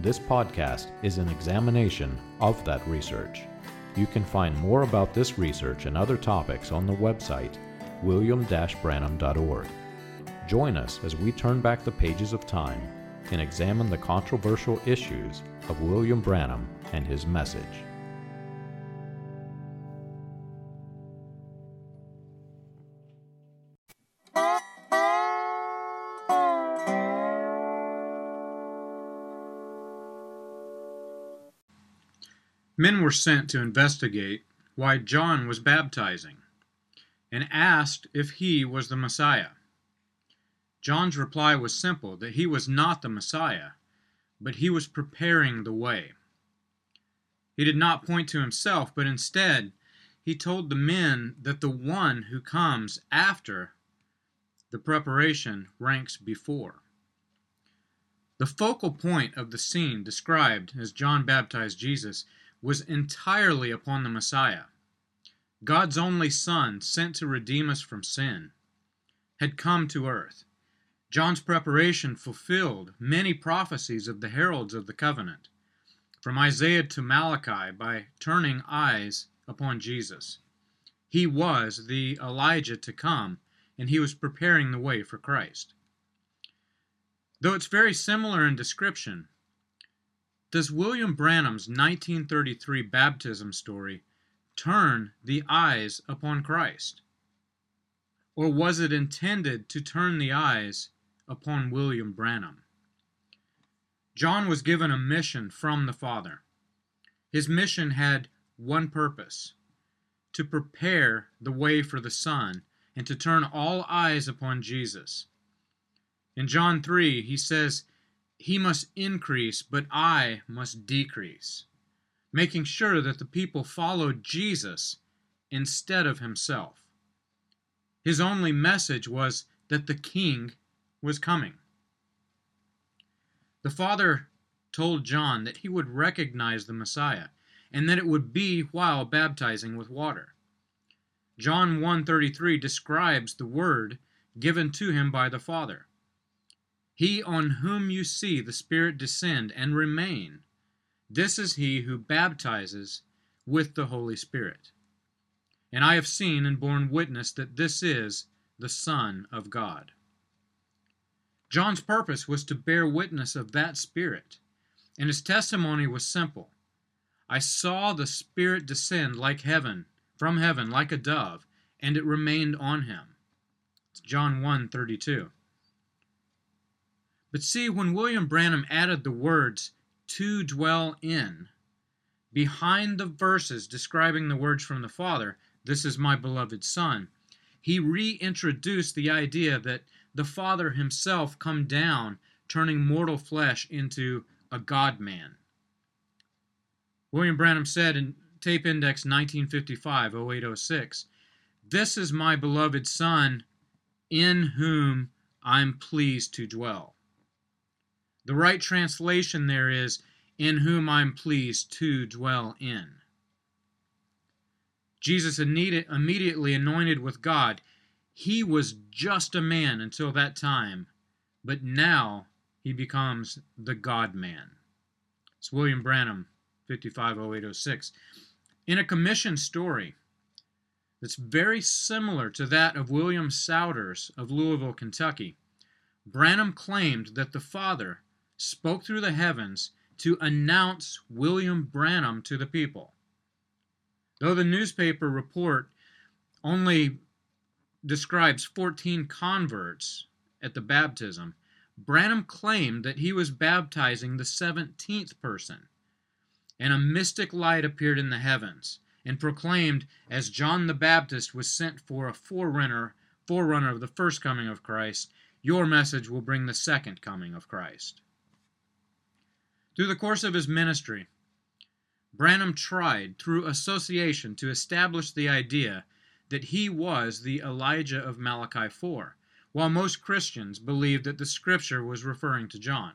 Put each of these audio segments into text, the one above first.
This podcast is an examination of that research. You can find more about this research and other topics on the website william-branham.org. Join us as we turn back the pages of time and examine the controversial issues of William Branham and his message. Men were sent to investigate why John was baptizing and asked if he was the Messiah. John's reply was simple that he was not the Messiah, but he was preparing the way. He did not point to himself, but instead he told the men that the one who comes after the preparation ranks before. The focal point of the scene described as John baptized Jesus was entirely upon the Messiah. God's only Son, sent to redeem us from sin, had come to earth. John's preparation fulfilled many prophecies of the heralds of the covenant, from Isaiah to Malachi, by turning eyes upon Jesus. He was the Elijah to come, and he was preparing the way for Christ. Though it's very similar in description, does William Branham's 1933 baptism story turn the eyes upon Christ? Or was it intended to turn the eyes upon William Branham? John was given a mission from the Father. His mission had one purpose to prepare the way for the Son and to turn all eyes upon Jesus. In John 3, he says, he must increase, but I must decrease, making sure that the people followed Jesus instead of himself. His only message was that the king was coming. The Father told John that he would recognize the Messiah and that it would be while baptizing with water. John 1:33 describes the word given to him by the Father. He on whom you see the Spirit descend and remain, this is he who baptizes with the Holy Spirit. And I have seen and borne witness that this is the Son of God. John's purpose was to bear witness of that Spirit, and his testimony was simple. I saw the Spirit descend like heaven, from heaven, like a dove, and it remained on him. It's John 1 32. But see, when William Branham added the words, to dwell in, behind the verses describing the words from the Father, this is my beloved Son, he reintroduced the idea that the Father himself come down, turning mortal flesh into a God man. William Branham said in Tape Index 1955 0806, This is my beloved Son, in whom I'm pleased to dwell. The right translation there is, in whom I'm pleased to dwell in. Jesus immediately anointed with God. He was just a man until that time, but now he becomes the God man. It's William Branham, 550806. In a commission story that's very similar to that of William Sowders of Louisville, Kentucky, Branham claimed that the Father spoke through the heavens to announce William Branham to the people. Though the newspaper report only describes 14 converts at the baptism, Branham claimed that he was baptizing the 17th person, and a mystic light appeared in the heavens and proclaimed as John the Baptist was sent for a forerunner forerunner of the first coming of Christ, your message will bring the second coming of Christ. Through the course of his ministry, Branham tried, through association, to establish the idea that he was the Elijah of Malachi 4, while most Christians believed that the scripture was referring to John.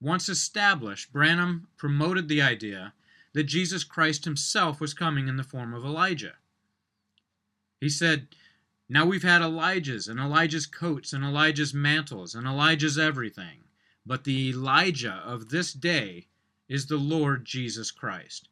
Once established, Branham promoted the idea that Jesus Christ himself was coming in the form of Elijah. He said, Now we've had Elijah's, and Elijah's coats, and Elijah's mantles, and Elijah's everything. But the Elijah of this day is the Lord Jesus Christ.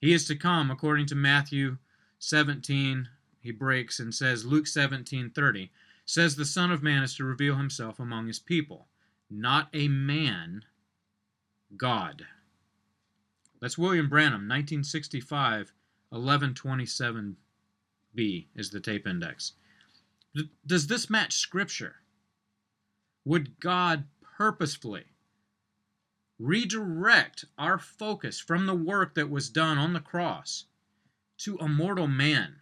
He is to come, according to Matthew 17, he breaks and says, Luke 17 30, says the Son of Man is to reveal himself among his people. Not a man, God. That's William Branham, 1965, 1127b is the tape index. Does this match Scripture? Would God purposefully redirect our focus from the work that was done on the cross to a mortal man?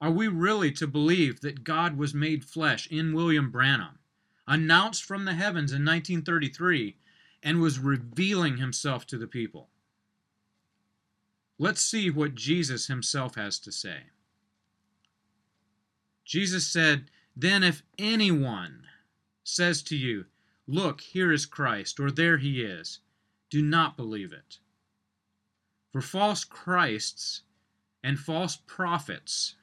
Are we really to believe that God was made flesh in William Branham, announced from the heavens in 1933, and was revealing himself to the people? Let's see what Jesus himself has to say. Jesus said, Then if anyone says to you, Look, here is Christ, or there he is, do not believe it. For false Christs and false prophets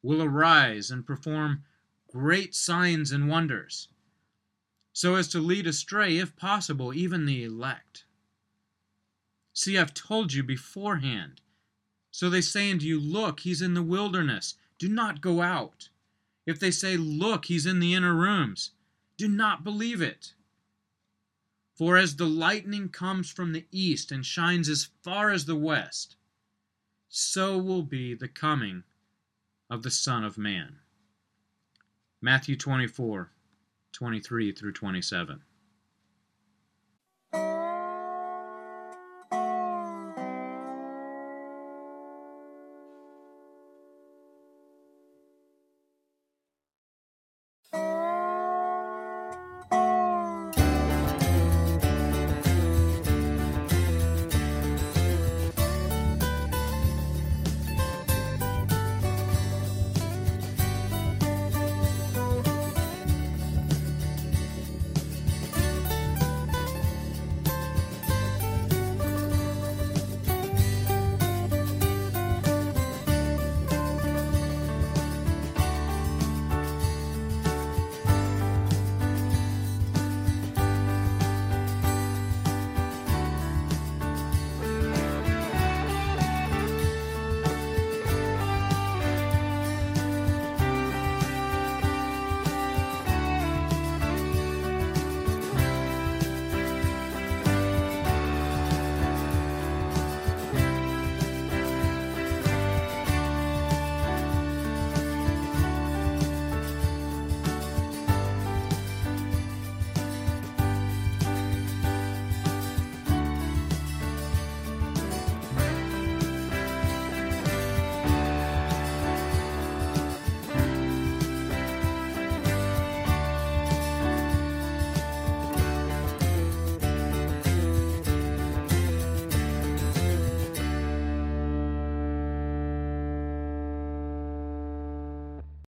will arise and perform great signs and wonders, so as to lead astray, if possible, even the elect. See, I've told you beforehand. So they say unto you, Look, he's in the wilderness. Do not go out. If they say, Look, he's in the inner rooms, do not believe it. For as the lightning comes from the east and shines as far as the west, so will be the coming of the Son of Man. Matthew 24, 23 through 27.